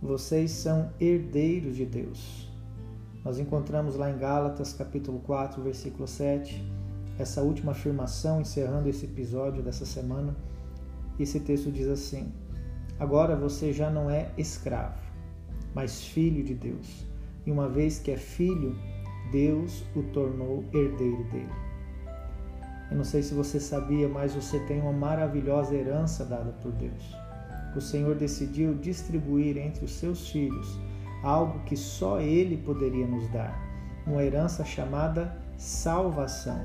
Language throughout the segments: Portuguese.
Vocês são herdeiros de Deus. Nós encontramos lá em Gálatas, capítulo 4, versículo 7, essa última afirmação encerrando esse episódio dessa semana. Esse texto diz assim: Agora você já não é escravo, mas filho de Deus. E uma vez que é filho, Deus o tornou herdeiro dele. Eu não sei se você sabia, mas você tem uma maravilhosa herança dada por Deus. O Senhor decidiu distribuir entre os seus filhos algo que só Ele poderia nos dar, uma herança chamada salvação.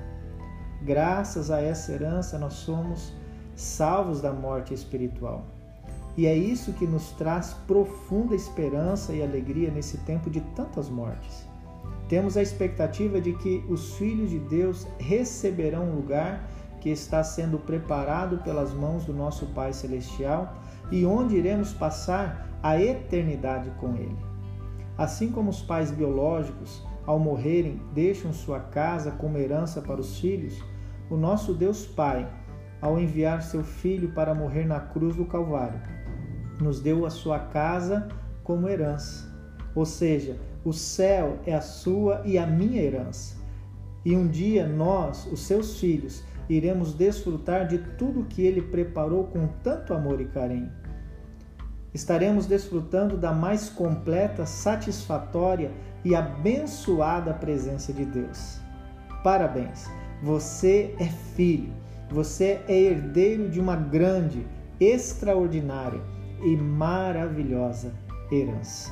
Graças a essa herança, nós somos salvos da morte espiritual. E é isso que nos traz profunda esperança e alegria nesse tempo de tantas mortes. Temos a expectativa de que os filhos de Deus receberão um lugar que está sendo preparado pelas mãos do nosso Pai Celestial e onde iremos passar a eternidade com Ele. Assim como os pais biológicos, ao morrerem, deixam sua casa como herança para os filhos, o nosso Deus Pai, ao enviar seu Filho para morrer na cruz do Calvário, nos deu a sua casa como herança. Ou seja, o céu é a sua e a minha herança. E um dia nós, os seus filhos, iremos desfrutar de tudo que ele preparou com tanto amor e carinho estaremos desfrutando da mais completa, satisfatória e abençoada presença de Deus. Parabéns! Você é filho, você é herdeiro de uma grande, extraordinária e maravilhosa herança.